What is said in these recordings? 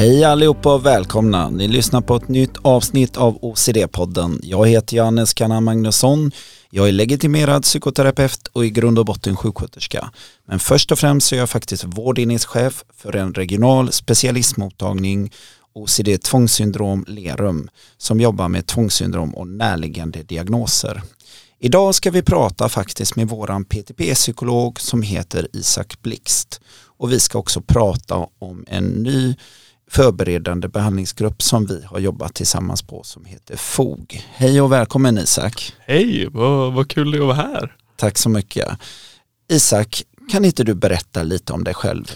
Hej allihopa och välkomna. Ni lyssnar på ett nytt avsnitt av OCD-podden. Jag heter Johannes Kanna Magnusson. Jag är legitimerad psykoterapeut och i grund och botten sjuksköterska. Men först och främst så är jag faktiskt vårdenhetschef för en regional specialistmottagning OCD tvångssyndrom Lerum som jobbar med tvångssyndrom och närliggande diagnoser. Idag ska vi prata faktiskt med våran PTP-psykolog som heter Isak Blixt och vi ska också prata om en ny förberedande behandlingsgrupp som vi har jobbat tillsammans på som heter FOG. Hej och välkommen Isak. Hej, vad, vad kul det är att vara här. Tack så mycket. Isak, kan inte du berätta lite om dig själv?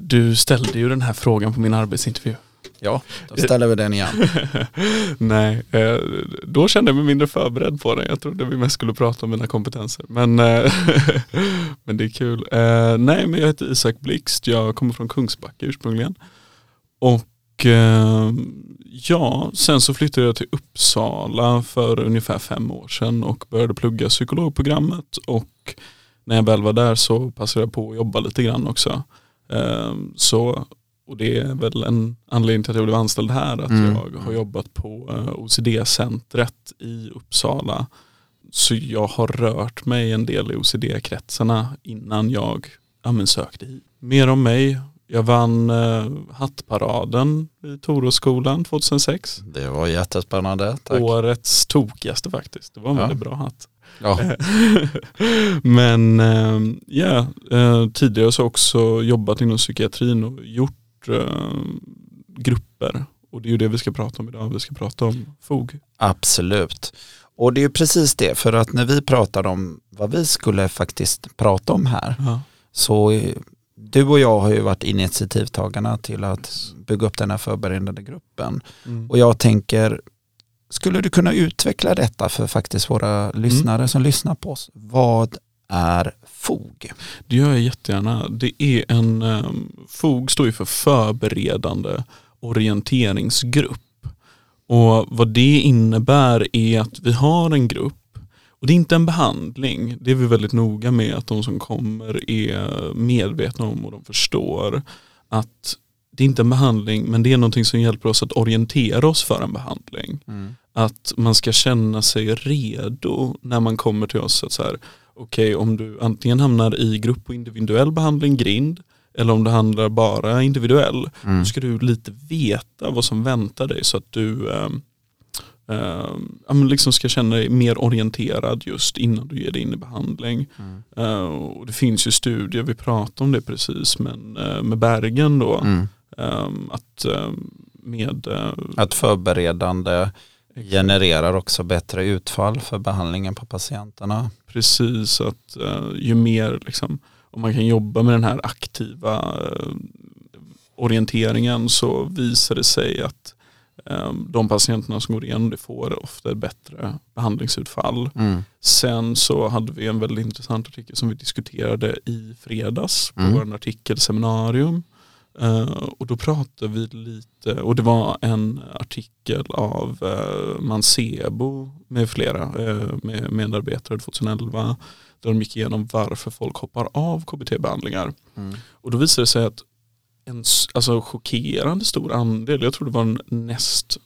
Du ställde ju den här frågan på min arbetsintervju. Ja, då ställer vi den igen. Nej, eh, då kände jag mig mindre förberedd på den. Jag trodde vi mest skulle prata om mina kompetenser. Men, eh, men det är kul. Eh, nej, men jag heter Isak Blixt. Jag kommer från Kungsbacka ursprungligen. Och ja, sen så flyttade jag till Uppsala för ungefär fem år sedan och började plugga psykologprogrammet. Och när jag väl var där så passade jag på att jobba lite grann också. Så och det är väl en anledning till att jag blev anställd här, att mm. jag har jobbat på eh, OCD-centret i Uppsala. Så jag har rört mig en del i OCD-kretsarna innan jag ja, sökte hit. Mer om mig. Jag vann eh, Hattparaden i Toråskolan 2006. Det var jättespännande. Tack. Årets tokigaste faktiskt. Det var en ja. väldigt bra hatt. Ja. Men eh, ja, eh, tidigare så har jag också jobbat inom psykiatrin och gjort eh, grupper. Och det är ju det vi ska prata om idag. Vi ska prata om FOG. Absolut. Och det är precis det, för att när vi pratar om vad vi skulle faktiskt prata om här, ja. så du och jag har ju varit initiativtagarna till att bygga upp den här förberedande gruppen. Mm. Och jag tänker, skulle du kunna utveckla detta för faktiskt våra lyssnare mm. som lyssnar på oss? Vad är FOG? Det gör jag jättegärna. Det är en, um, FOG står ju för förberedande orienteringsgrupp. Och vad det innebär är att vi har en grupp och det är inte en behandling. Det är vi väldigt noga med att de som kommer är medvetna om och de förstår att det är inte en behandling men det är någonting som hjälper oss att orientera oss för en behandling. Mm. Att man ska känna sig redo när man kommer till oss. Att så här, okej okay, om du antingen hamnar i grupp och individuell behandling, grind, eller om det handlar bara individuell, mm. då ska du lite veta vad som väntar dig så att du äh, liksom ska känna dig mer orienterad just innan du ger dig in i behandling. Mm. Uh, och det finns ju studier, vi pratade om det precis, men uh, med Bergen då, mm. um, att med att förberedande genererar också bättre utfall för behandlingen på patienterna. Precis, att uh, ju mer liksom, om man kan jobba med den här aktiva uh, orienteringen så visar det sig att de patienterna som går igenom det får ofta bättre behandlingsutfall. Mm. Sen så hade vi en väldigt intressant artikel som vi diskuterade i fredags på mm. vår artikelseminarium Uh, och då pratade vi lite, och det var en artikel av uh, Mancebo med flera uh, med medarbetare 2011 där de gick igenom varför folk hoppar av KBT-behandlingar. Mm. Och då visade det sig att en alltså, chockerande stor andel, jag tror det var den näst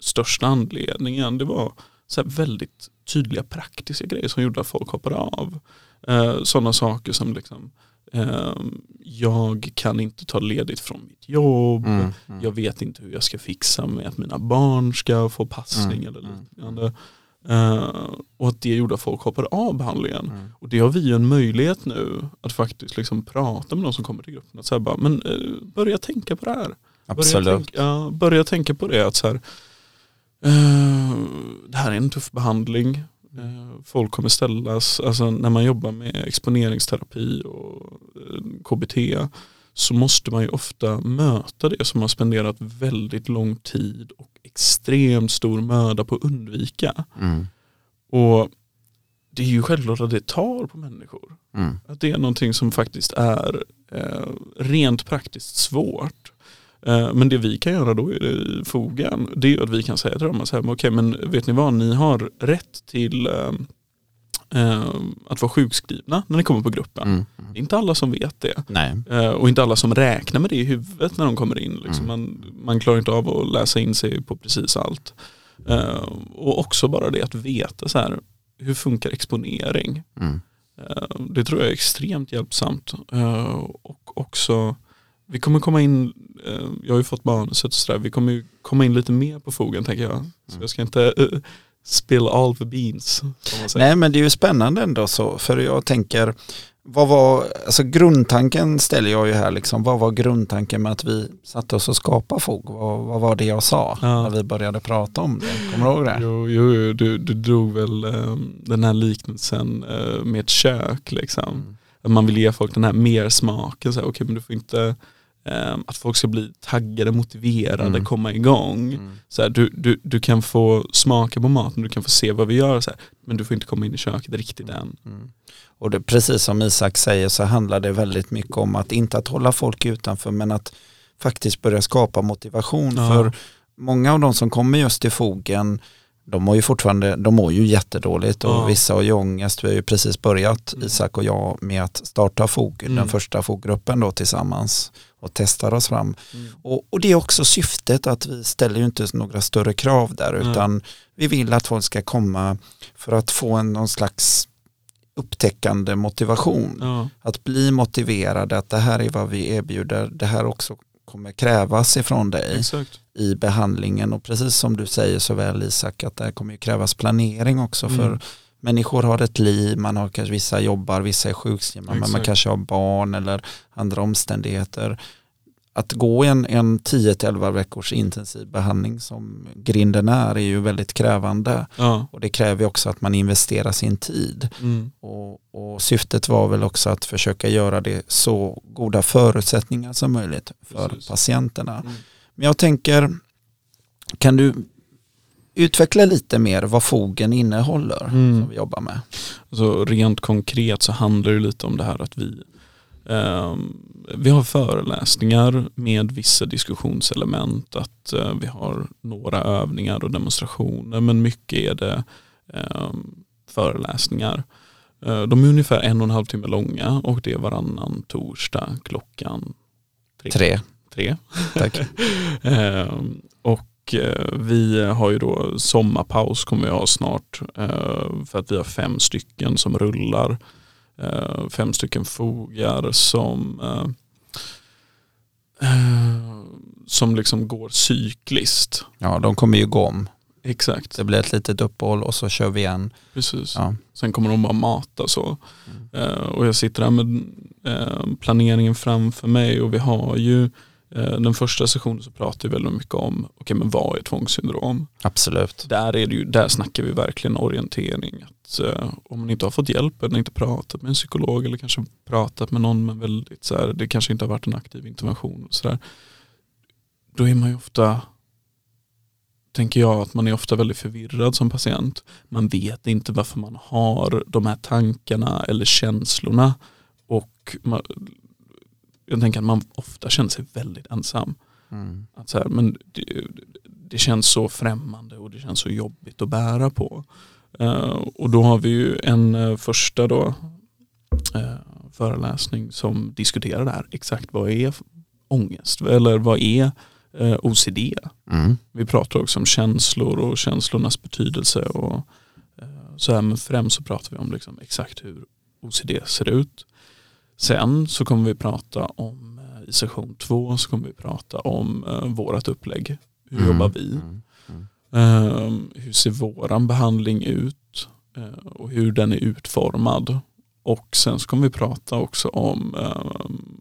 största anledningen, det var så väldigt tydliga praktiska grejer som gjorde att folk hoppade av. Sådana saker som liksom Ehm, jag kan inte ta ledigt från mitt jobb, mm, mm. jag vet inte hur jag ska fixa med att mina barn ska få passning mm, eller mm. liknande. Uh, och att det gjorde att folk hoppade av behandlingen. Mm. Och det har vi en möjlighet nu att faktiskt liksom prata med de som kommer till gruppen. Att så bara, men, uh, börja tänka på det här. Absolut. Börja tänka, uh, börja tänka på det. att så här, eh, Det här är en tuff behandling. Eh, folk kommer ställas, alltså när man jobbar med exponeringsterapi och eh, KBT så måste man ju ofta möta det som har spenderat väldigt lång tid och extremt stor möda på att undvika. Mm. Och det är ju självklart att det tar på människor. Mm. Att det är någonting som faktiskt är eh, rent praktiskt svårt. Eh, men det vi kan göra då i fogen, det är att vi kan säga till dem att okej okay, men vet ni vad, ni har rätt till eh, att vara sjukskrivna när ni kommer på gruppen. Mm. Det är inte alla som vet det. Eh, och inte alla som räknar med det i huvudet när de kommer in. Liksom. Mm. Man, man klarar inte av att läsa in sig på precis allt. Eh, och också bara det att veta så här, hur funkar exponering? Mm. Eh, det tror jag är extremt hjälpsamt. Eh, och också, vi kommer komma in, eh, jag har ju fått manuset och sådär, vi kommer komma in lite mer på fogen tänker jag. Så jag ska inte eh, spill all the beans. Nej men det är ju spännande ändå så, för jag tänker, vad var, alltså grundtanken ställer jag ju här liksom, vad var grundtanken med att vi satte oss och skapade FOG? Vad, vad var det jag sa Ja. när vi började prata om det? Kommer du ihåg det? Jo, jo, jo du, du drog väl eh, den här liknelsen eh, med ett kök liksom. Mm. Att man vill ge folk den här mer smaken. Okej, men du får inte, att folk ska bli taggade, motiverade, Mm. komma igång. Mm. Så här, du, du, du kan få smaka på maten, du kan få se vad vi gör, så här, men du får inte komma in i köket riktigt än. Mm. Och det, precis som Isak säger så handlar det väldigt mycket om att inte att hålla folk utanför men att faktiskt börja skapa motivation Ja. för många av de som kommer just till fogen de mår ju fortfarande, de mår ju jättedåligt och Ja. vissa har ju ångest. Vi har ju precis börjat, Mm. Isak och jag, med att starta FOG, Mm. den första FOG-gruppen då tillsammans och testar oss fram. Och, och det är också syftet att vi ställer ju inte några större krav där Nej. utan vi vill att folk ska komma för att få en, någon slags upptäckande motivation. Ja, Att bli motiverade att det här är vad vi erbjuder, det här också kommer krävas ifrån dig exakt. i behandlingen och precis som du säger så väl Isak att det här kommer krävas planering också för Mm. Människor har ett liv, man har kanske vissa jobbar, vissa är sjukskrivna, men man kanske har barn eller andra omständigheter. Att gå en, en 10-11 veckors intensiv behandling som grinden är är ju väldigt krävande Ja. och det kräver också att man investerar sin tid. Mm. Och, och syftet var väl också att försöka göra det så goda förutsättningar som möjligt för Precis. patienterna. Mm. Men jag tänker, kan du utveckla lite mer vad fogen innehåller Mm. som vi jobbar med? Så rent konkret så handlar det lite om det här att vi ehm, vi har föreläsningar med vissa diskussionselement, att eh, vi har några övningar och demonstrationer men mycket är det ehm, föreläsningar. Eh, de är ungefär en och en halv timme långa och det är varannan torsdag klockan tre. Tre, tre. tack. Ehm, och eh, vi har ju då sommarpaus kommer vi ha snart eh, för att vi har fem stycken som rullar. Eh, fem stycken fogar som som liksom går cykliskt. Ja, de kommer ju gå om. Exakt, Det blir ett litet uppehåll och så kör vi igen. precis. Ja. Sen kommer de bara mata så. Eh, och jag sitter här med planeringen framför mig och vi har ju den första sessionen så pratar vi väldigt mycket om okay, men vad är tvångssyndrom? Absolut. Där, är det ju, där snackar vi verkligen orientering. Att, eh, om man inte har fått hjälp eller inte pratat med en psykolog eller kanske pratat med någon men väldigt så här, det kanske inte har varit en aktiv intervention. Och så där, då är man ju ofta, tänker jag, att man är ofta väldigt förvirrad som patient. Man vet inte varför man har de här tankarna eller känslorna. Och man, jag tänker att man ofta känner sig väldigt ensam. Mm. Att så här, men det, det känns så främmande och det känns så jobbigt att bära på. Eh, och då har vi ju en eh, första då, eh, föreläsning som diskuterar det här. Exakt vad är ångest? Eller vad är OCD? Mm. Vi pratar också om känslor och känslornas betydelse. Och, så här, men främst så pratar vi om liksom exakt hur OCD ser ut. Sen så kommer vi prata om, eh, i session två så kommer vi prata om eh, vårat upplägg. Hur Mm. jobbar vi? Mm. Ehm, hur ser våran behandling ut? Eh, och hur den är utformad. Och sen så kommer vi prata också om um,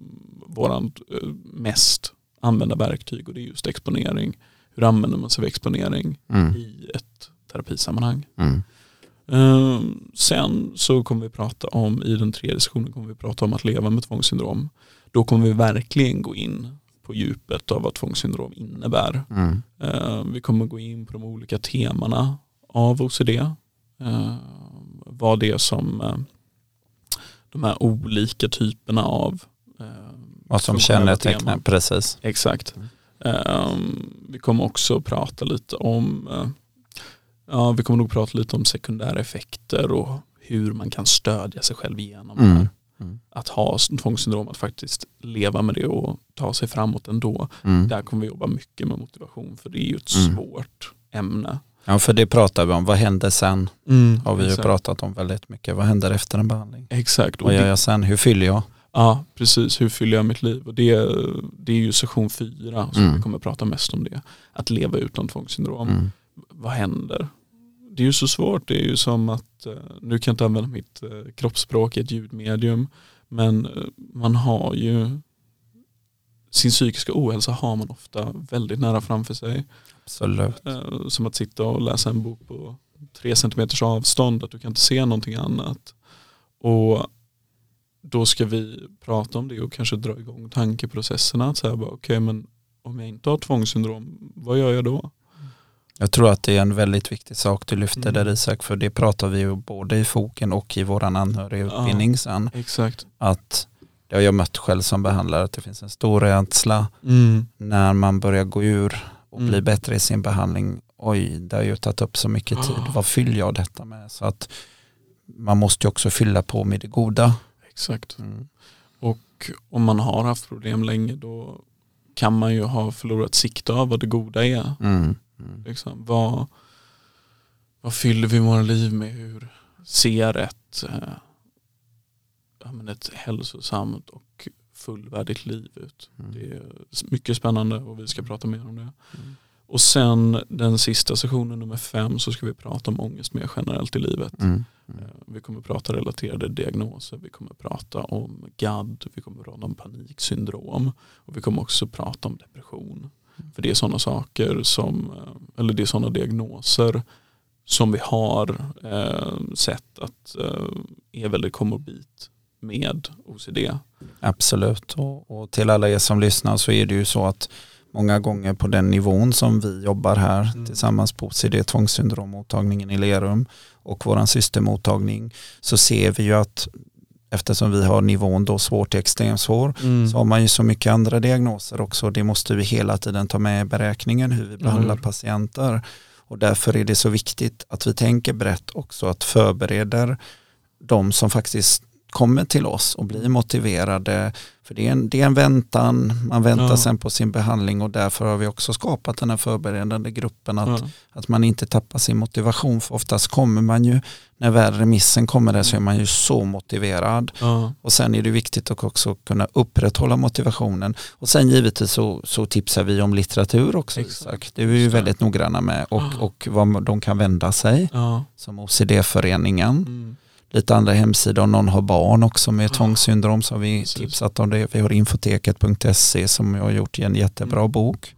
våran eh, mest använda verktyg och det är just exponering. Hur använder man sig av exponering Mm. i ett terapisammanhang? Mm. Ehm, sen så kommer vi prata om, i den tredje sessionen kommer vi prata om att leva med tvångssyndrom. Då kommer vi verkligen gå in på djupet av vad tvångssyndrom innebär. Mm. Ehm, vi kommer gå in på de olika temana av OCD. Ehm, vad det är som eh, de här olika typerna av Vad som kännetecknar, precis. Exakt. Mm. Vi kommer också prata lite om, eh, ja vi kommer nog prata lite om sekundära effekter och hur man kan stödja sig själv igenom Mm. det här. Mm. Att ha tvångssyndrom, att faktiskt leva med det och ta sig framåt ändå. Mm. Där kommer vi jobba mycket med motivation för det är ju ett Mm. svårt ämne. Ja, för det pratar vi om. Vad händer sen? Har vi ju Exakt. pratat om väldigt mycket. Vad händer efter en behandling? Exakt. Och Vad gör jag sen? Hur fyller jag? ja, precis. Hur fyller jag mitt liv? Och det, det är ju session fyra som Mm. vi kommer prata mest om det. Att leva utan tvångssyndrom. Mm. Vad händer? Det är ju så svårt. Det är ju som att, eh, nu kan jag inte använda mitt eh, kroppsspråk i ett ljudmedium, men eh, man har ju sin psykiska ohälsa har man ofta väldigt nära framför sig. Absolut. Som att sitta och läsa en bok på tre centimeters avstånd, att du kan inte se någonting annat. Och då ska vi prata om det och kanske dra igång tankeprocesserna. Att säga bara, okej men om jag inte har tvångssyndrom, vad gör jag då? Jag tror att det är en väldigt viktig sak du lyfter Mm. där Isak, för det pratar vi ju både i foken och i våran anhörigutbildning sen. Exakt. Att det har jag mött själv som behandlare, att det finns en stor rädsla när man börjar gå ur och Mm. bli bättre i sin behandling. Oj, det har ju tagit upp så mycket tid. Ah. Vad fyller jag detta med? Så att man måste ju också fylla på med det goda. Exakt. Mm. Och om man har haft problem länge då kan man ju ha förlorat sikte av vad det goda är. Mm. Mm. Liksom, vad, vad fyller vi våra liv med? Hur ser ett, eh, ett hälsosamt och fullvärdigt liv ut? Mm. Det är mycket spännande och vi ska prata mer om det. Mm. Och sen den sista sessionen nummer fem så ska vi prata om ångest mer generellt i livet. Mm. Eh, Vi kommer prata relaterade diagnoser, vi kommer prata om GAD, vi kommer prata om paniksyndrom och vi kommer också prata om depression. För det är sådana saker som, eh, eller det är sådana diagnoser som vi har eh, sett att eh, är väldigt komorbid med OCD. Absolut. Och, och till alla er som lyssnar så är det ju så att många gånger på den nivån som vi jobbar här Mm. tillsammans på OCD tvångssyndrommottagningen i Lerum och våran systermottagning så ser vi ju att eftersom vi har nivån då svår till extremsvår så har man ju så mycket andra diagnoser också. Det måste vi hela tiden ta med i beräkningen hur vi behandlar Mm. patienter. Och därför är det så viktigt att vi tänker brett också att förbereder de som faktiskt kommer till oss och blir motiverade. För det är en, det är en väntan, man väntar Ja. sen på sin behandling och därför har vi också skapat den här förberedande gruppen att, Ja. att man inte tappar sin motivation. För oftast kommer man ju, när väl remissen kommer där så är man ju så motiverad. Ja. Och sen är det viktigt att också kunna upprätthålla motivationen. Och sen givetvis så, så tipsar vi om litteratur också Exakt. Det är vi ju väldigt noggranna med och, och vad de kan vända sig som OCD-föreningen. Mm. Lite andra hemsidor, om någon har barn också med Ah. tvångssyndrom så har vi Precis. tipsat om det. Vi har infoteket.se som jag har gjort i en jättebra Mm. bok.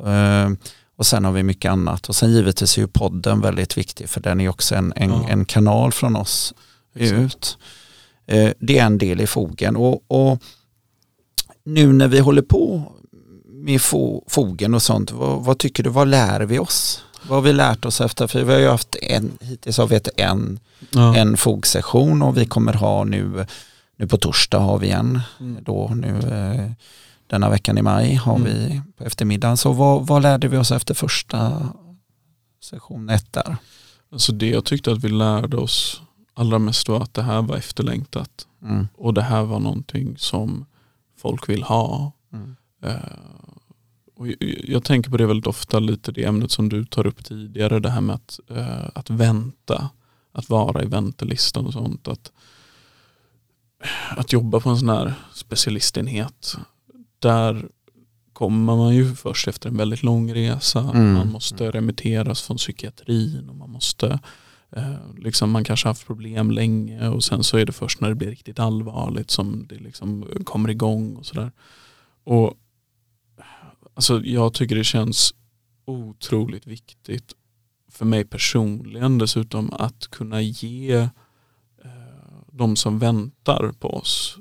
Mm. Eh, och sen har vi mycket annat. Och sen givetvis är ju podden väldigt viktig för den är också en, en, Ja. en kanal från oss Exakt. ut. Eh, Det är en del i fogen och, och nu när vi håller på med fo, fogen och sånt, vad, vad tycker du, vad lär vi oss? Vad har vi lärt oss efter, för vi har ju haft en, hittills har vi haft en, Ja. en fogsession och vi kommer ha nu, nu på torsdag har vi en, Mm. då nu eh, denna veckan i maj har Mm. vi på eftermiddagen. Så vad, vad lärde vi oss efter första session ett där? Alltså det jag tyckte att vi lärde oss allra mest var att det här var efterlängtat. Mm. Och det här var någonting som folk vill ha. Mm. Eh, och jag, tänker på det väldigt ofta, lite det ämnet som du tar upp tidigare, det här med att, eh, att vänta, att vara i väntelistan och sånt. Att, att jobba på en sån här specialistenhet, där kommer man ju först efter en väldigt lång resa. Mm. Man måste remitteras från psykiatrin och man måste eh, liksom man kanske haft problem länge och sen så är det först när det blir riktigt allvarligt som det liksom kommer igång och sådär. Och alltså jag tycker det känns otroligt viktigt för mig personligen dessutom att kunna ge eh, de som väntar på oss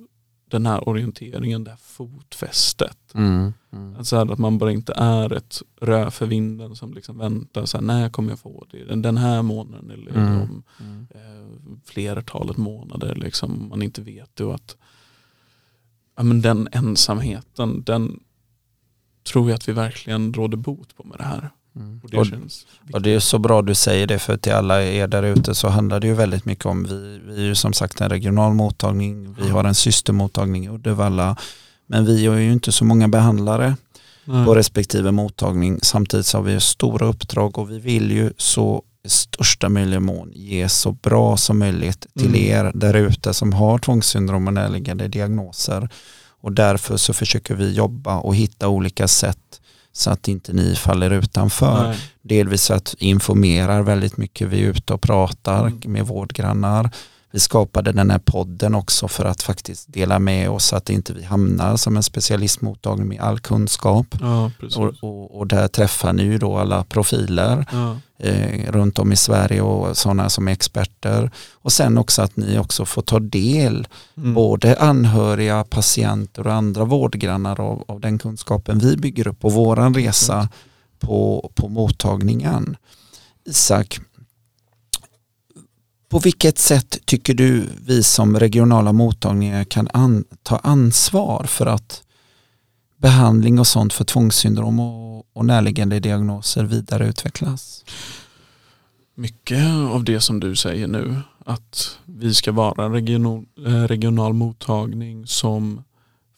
den här orienteringen, det här fotfästet. Mm. Mm. Att, så här, att man bara inte är ett rö för vinden som liksom väntar, så här, när kommer jag få det? Den- Den här månaden eller Mm. om Mm. eh, flertalet månader. Liksom, man inte vet och att ja, men den ensamheten, den tror jag att vi verkligen råder bot på med det här. Mm. Och det Och- känns Och det är så bra du säger det för till alla er där ute så handlar det ju väldigt mycket om vi, vi är ju som sagt en regional mottagning, vi har en systermottagning i Uddevalla men vi har ju inte så många behandlare Nej. på respektive mottagning samtidigt så har vi ju stora uppdrag och vi vill ju så i största möjliga mån ge så bra som möjligt till Mm. er där ute som har tvångssyndrom och närliggande diagnoser och därför så försöker vi jobba och hitta olika sätt så att inte ni faller utanför. Nej. Delvis att informerar väldigt mycket. Vi är ute och pratar Mm. med vårdgrannar. Vi skapade den här podden också för att faktiskt dela med oss så att inte vi hamnar som en specialistmottagning med all kunskap. Ja, precis. Och, och, och där träffar ni ju då alla profiler Ja. eh, runt om i Sverige och sådana som är experter. Och sen också att ni också får ta del, Mm. både anhöriga, patienter och andra vårdgrannar av, av den kunskapen vi bygger upp på våran resa på, på mottagningen. Isak, på vilket sätt tycker du vi som regionala mottagningar kan an, ta ansvar för att behandling och sånt för tvångssyndrom och, och närliggande diagnoser vidareutvecklas? Mycket av det som du säger nu, att vi ska vara en regional, eh, regional mottagning som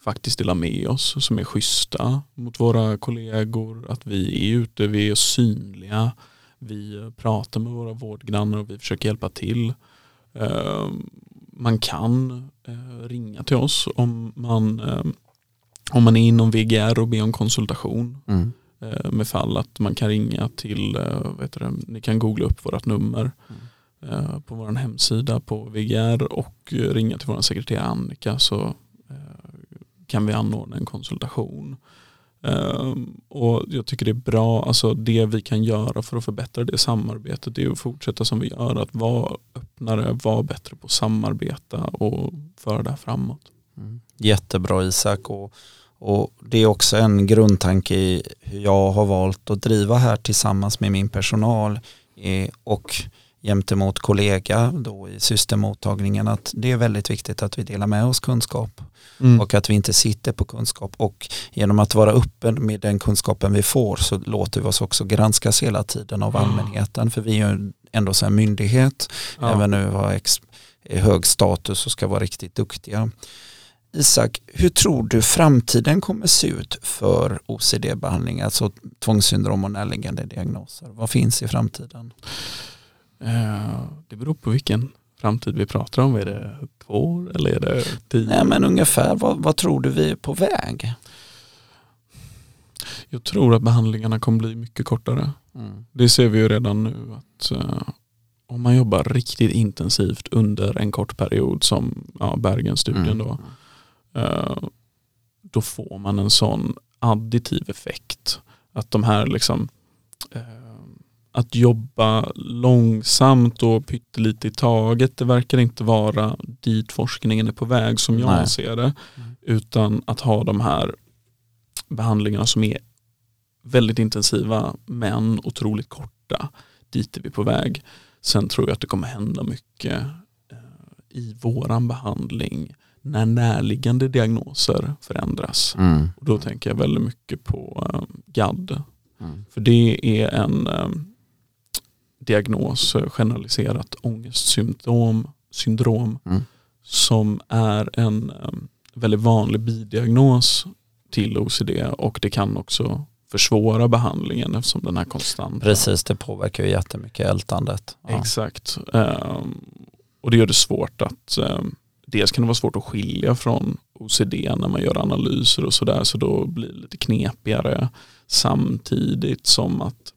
faktiskt delar med oss, som är schyssta mot våra kollegor, att vi är ute, vi är synliga, vi pratar med våra vårdgrannar och vi försöker hjälpa till. Eh, Man kan eh, ringa till oss om man, eh, om man är inom VGR och ber om konsultation Mm. eh, med fall att man kan ringa till, heter det, ni kan googla upp vårt nummer eh, på vår hemsida på VGR och ringa till vår sekreterare Annika så kan vi anordna en konsultation. Ehm, och jag tycker det är bra, alltså det vi kan göra för att förbättra det samarbetet är att fortsätta som vi gör, att vara öppnare, vara bättre på att samarbeta och föra det här framåt. Mm. Jättebra Isak och, och det är också en grundtanke i hur jag har valt att driva här tillsammans med min personal eh, och gentemot kollega då i systemmottagningen att det är väldigt viktigt att vi delar med oss kunskap och att vi inte sitter på kunskap och genom att vara öppen med den kunskapen vi får så låter vi oss också granskas hela tiden av Ja. allmänheten för vi är ju ändå en myndighet Ja. även nu har hög status och ska vara riktigt duktiga. Isak, hur tror du framtiden kommer se ut för OCD-behandling, alltså tvångssyndrom och närliggande diagnoser? Vad finns i framtiden? Eh, Det beror på vilken framtid vi pratar om. Är det två år eller är det tio? Nej, men ungefär, vad, vad tror du vi är på väg? Jag tror att behandlingarna kommer bli mycket kortare. Mm. Det ser vi ju redan nu att eh, om man jobbar riktigt intensivt under en kort period som ja, Bergenstudien Mm. då, eh, då får man en sån additiv effekt. Att de här liksom att jobba långsamt och pyttelite i taget, det verkar inte vara dit forskningen är på väg som jag Nej. ser det. Mm. Utan att ha de här behandlingarna som är väldigt intensiva men otroligt korta. Dit är vi på väg. Sen tror jag att det kommer hända mycket eh, i våran behandling när närliggande diagnoser förändras. Mm. Och då tänker jag väldigt mycket på eh, GAD. Mm. För det är en eh, diagnos, eh, generaliserat ångestsymptom, syndrom, Mm. som är en eh, väldigt vanlig bidiagnos till OCD och det kan också försvåra behandlingen eftersom den är konstant. Precis, det påverkar ju jättemycket ältandet. Ja. Exakt. Ehm, och det gör det svårt att, ehm, dels kan det vara svårt att skilja från OCD när man gör analyser och sådär så då blir det lite knepigare samtidigt som att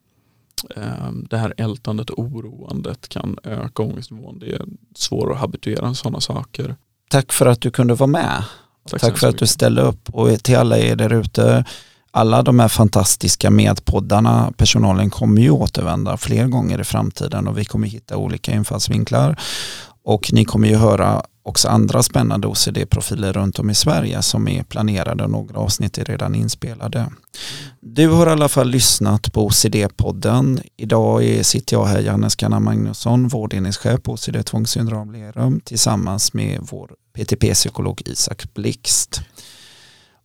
det här ältandet och oroandet kan öka ångestnivån. Det är svårare att habituera sådana saker. Tack för att du kunde vara med. Tack, Tack för att du ställde upp och till alla er där ute alla de här fantastiska medpoddarna, personalen kommer ju återvända fler gånger i framtiden och vi kommer hitta olika infallsvinklar och ni kommer ju höra också andra spännande OCD-profiler runt om i Sverige som är planerade och några avsnitt är redan inspelade. Du har i alla fall lyssnat på OCD-podden. Idag är, sitter jag här, Jannes Kanna Magnusson, vårdenhetschef på OCD tvångssyndrom Lerum tillsammans med vår PTP-psykolog Isak Blixt.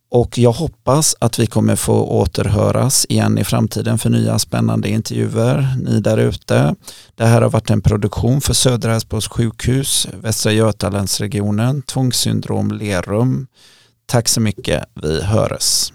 Och jag hoppas att vi kommer få återhöras igen i framtiden för nya spännande intervjuer. Ni där ute. Det här har varit en produktion för Södra Älvsborgs sjukhus, Västra Götalandsregionen, tvångssyndrom Lerum. Tack så mycket. Vi hörs.